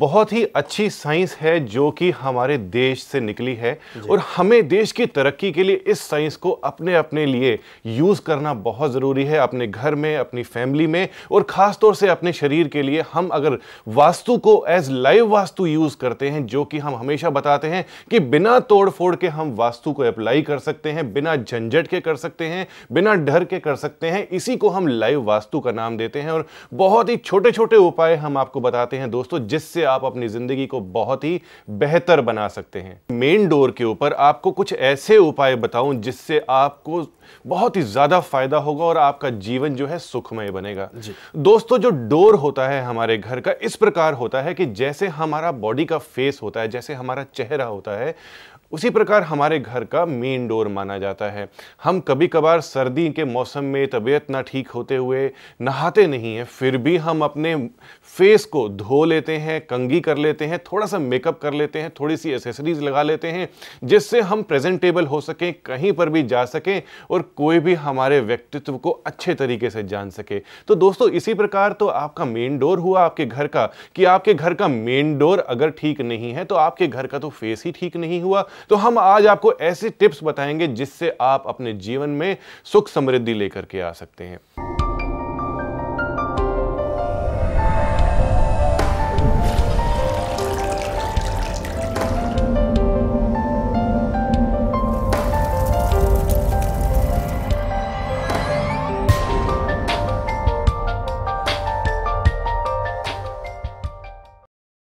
बहुत ही अच्छी साइंस है जो कि हमारे देश से निकली है और हमें देश की तरक्की के लिए इस साइंस को अपने अपने लिए यूज़ करना बहुत ज़रूरी है अपने घर में अपनी फैमिली में और ख़ास तौर से अपने शरीर के लिए। हम अगर वास्तु को एज लाइव वास्तु यूज़ करते हैं जो कि हम हमेशा बताते हैं कि बिना तोड़ फोड़ के हम वास्तु को अप्लाई कर सकते हैं बिना झंझट के कर सकते हैं बिना डर के कर सकते हैं इसी को हम लाइव वास्तु का नाम देते हैं और बहुत ही छोटे छोटे उपाय हम आपको बताते हैं दोस्तों जिससे आप अपनी ज़िंदगी को बहुत ही बेहतर बना सकते हैं। मेन डोर के ऊपर आपको कुछ ऐसे उपाय बताऊँ जिससे आपको बहुत ही ज़्यादा फ़ायदा होगा और आपका जीवन जो है सुखमय बनेगा। दोस्तों जो डोर होता है हमारे घर का इस प्रकार होता है कि जैसे हमारा बॉडी का फेस होता है जैसे हमारा चेहरा होता है उसी प्रकार हमारे घर का मेन डोर माना जाता है। हम कभी कभार सर्दी के मौसम में तबीयत ना ठीक होते हुए नहाते नहीं हैं, फिर भी हम अपने फेस को धो लेते हैं, कंगी कर लेते हैं थोड़ा सा मेकअप कर लेते हैं थोड़ी सी एसेसरीज लगा लेते हैं, जिससे हम प्रेजेंटेबल हो सकें, कहीं पर भी जा सकें और कोई भी हमारे व्यक्तित्व को अच्छे तरीके से जान सके। तो दोस्तों, इसी प्रकार तो आपका मेन डोर हुआ आपके घर का। कि आपके घर का मेन डोर अगर ठीक नहीं है तो आपके घर का तो फेस ही ठीक नहीं हुआ। तो हम आज आपको ऐसे टिप्स बताएँगे जिससे आप अपने जीवन में सुख समृद्धि लेकर के आ सकते हैं।